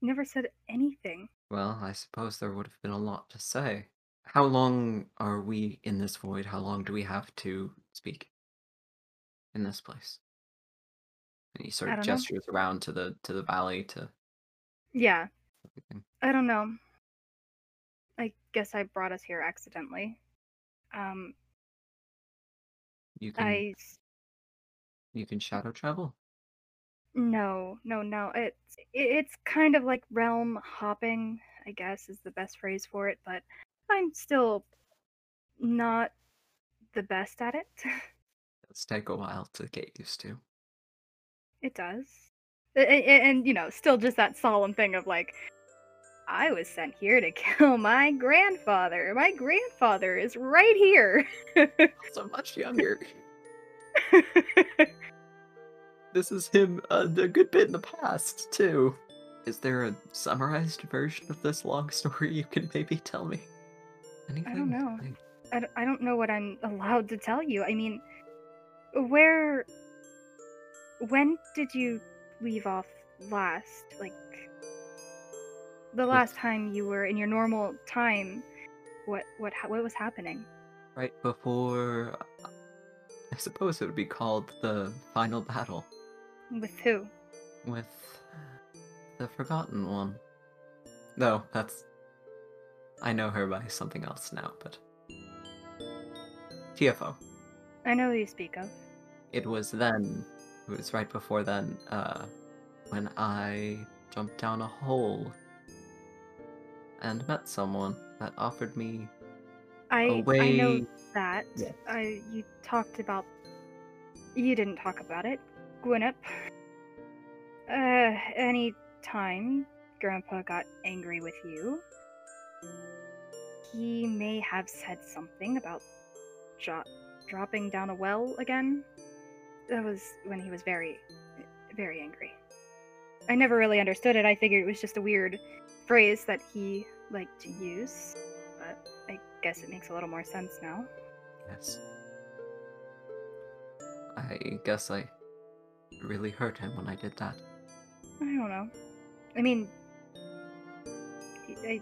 You never said anything. Well, I suppose there would have been a lot to say. How long are we in this void? How long do we have to speak in this place? And he sort of don't know. gestures around to the to the valley to Yeah, everything. I don't know. I guess I brought us here accidentally. Um, You can I you can shadow travel. no, no, no. It's it's kind of like realm hopping, I guess is the best phrase for it, but I'm still not the best at it. It's take a while to get used to. it does. A- a- a- And, you know, still just that solemn thing of like I was sent here to kill my grandfather. My grandfather is right here. So much younger. This is him uh, a good bit in the past too. Is there a summarized version of this long story you can maybe tell me? Anything? I don't know. I, I, don't know what I'm allowed to tell you. I mean, where. When did you leave off last? Like, the last time you were in your normal time, what what what was happening? Right before. I suppose it would be called the final battle With who? with the Forgotten One. No, that's. I know her by something else now, but. TFO. I know who you speak of. It was then. It was right before then, uh, when I jumped down a hole and met someone that offered me I a way. I know that. Yes. I you talked about. You didn't talk about it, Gwyneth. Uh, any time Grandpa got angry with you, he may have said something about dropping down a well again. That was when he was very, very angry. I never really understood it. I figured it was just a weird phrase that he liked to use, but I guess it makes a little more sense now. Yes. I guess I really hurt him when I did that. I don't know. I mean, I.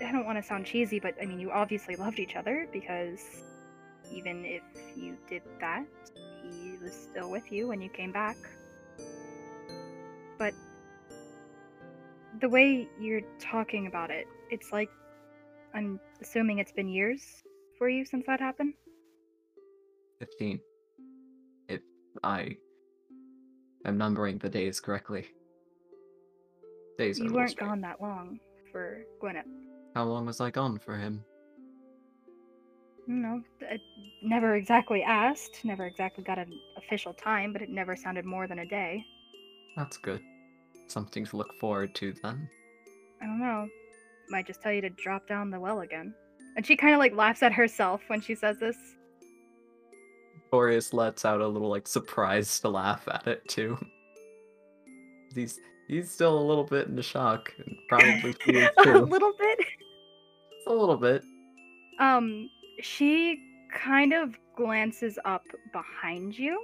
I don't want to sound cheesy, but I mean, you obviously loved each other because even if you did that, he was still with you when you came back. But the way you're talking about it, it's like I'm assuming it's been years for you since that happened. 15. I am numbering the days correctly. Days You weren't gone that long for Gwyneth. How long was I gone for him? No, I never exactly asked, never exactly got an official time, but it never sounded more than a day. That's good. Something to look forward to then. I don't know. Might just tell you to drop down the well again. And she kind of like laughs at herself when she says this. Boreas lets out a little like surprised to laugh at it too. He's he's still a little bit in the shock, and probably a little bit. Just a little bit. Um, she kind of glances up behind you.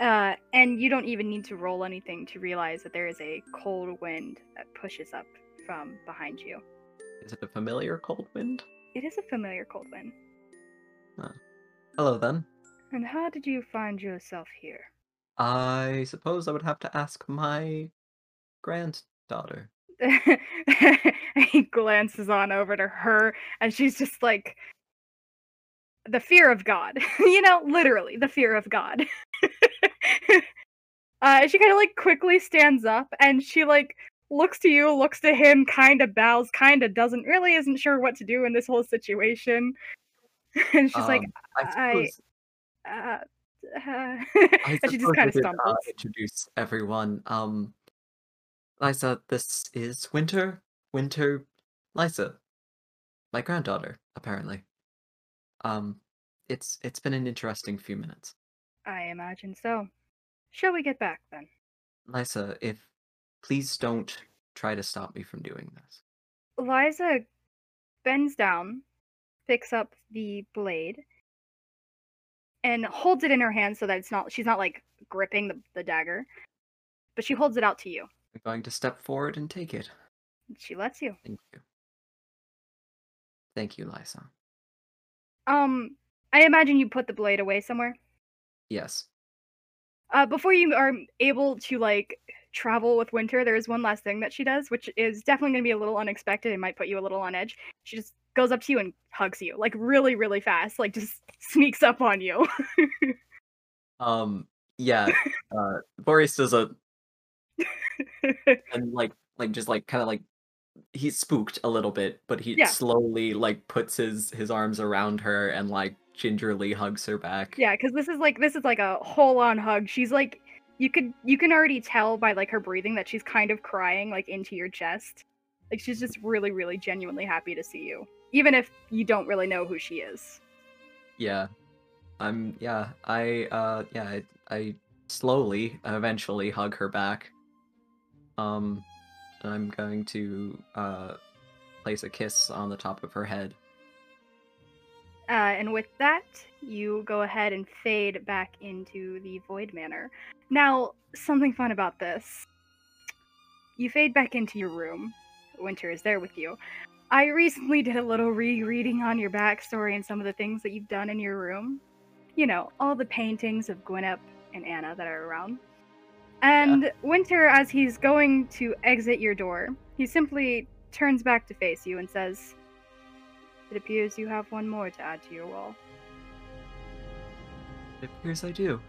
Uh, and you don't even need to roll anything to realize that there is a cold wind that pushes up from behind you. Is it a familiar cold wind? It is a familiar cold wind. Hello then. And how did you find yourself here? I suppose I would have to ask my granddaughter. he glances on over to her, and she's just like, the fear of God. you know, literally, the fear of God. uh, she kind of like quickly stands up, and she like looks to you, looks to him, kind of bows, kind of doesn't, really isn't sure what to do in this whole situation. and she's like, Um, I I- suppose, uh, uh, I and she just kind of did, uh, stumbles. introduce everyone. Um, Lysa, this is Winter. Winter, Lysa, my granddaughter. Apparently, um, it's it's been an interesting few minutes. I imagine so. Shall we get back then? Lysa, if please don't try to stop me from doing this. Eliza bends down, picks up the blade, and holds it in her hand so that it's not she's not like gripping the, the dagger, but she holds it out to you. I'm going to step forward and take it. She lets you. Thank you. Thank you, Lysa. Um, I imagine you put the blade away somewhere. Yes. Uh, before you are able to like travel with Winter, there is one last thing that she does, which is definitely going to be a little unexpected and might put you a little on edge. She just goes up to you and hugs you, like really, really fast, like just sneaks up on you. Um. Yeah. Uh. Boreas does a and like like just like kind of like he's spooked a little bit, but he Yeah. slowly like puts his his arms around her and like gingerly hugs her back. Yeah, because this is like this is like a whole on hug. She's like you could you can already tell by like her breathing that she's kind of crying like into your chest. Like she's just really, really genuinely happy to see you. Even if you don't really know who she is. Yeah. I'm yeah, I uh yeah, I, I slowly eventually hug her back. Um I'm going to uh place a kiss on the top of her head. Uh, and with that, you go ahead and fade back into the Void Manor. Now, something fun about this. You fade back into your room. Winter is there with you. I recently did a little rereading on your backstory and some of the things that you've done in your room. You know, all the paintings of Gwyneth and Anna that are around. And Winter, as he's going to exit your door, he simply turns back to face you and says, It appears you have one more to add to your wall. It appears I do.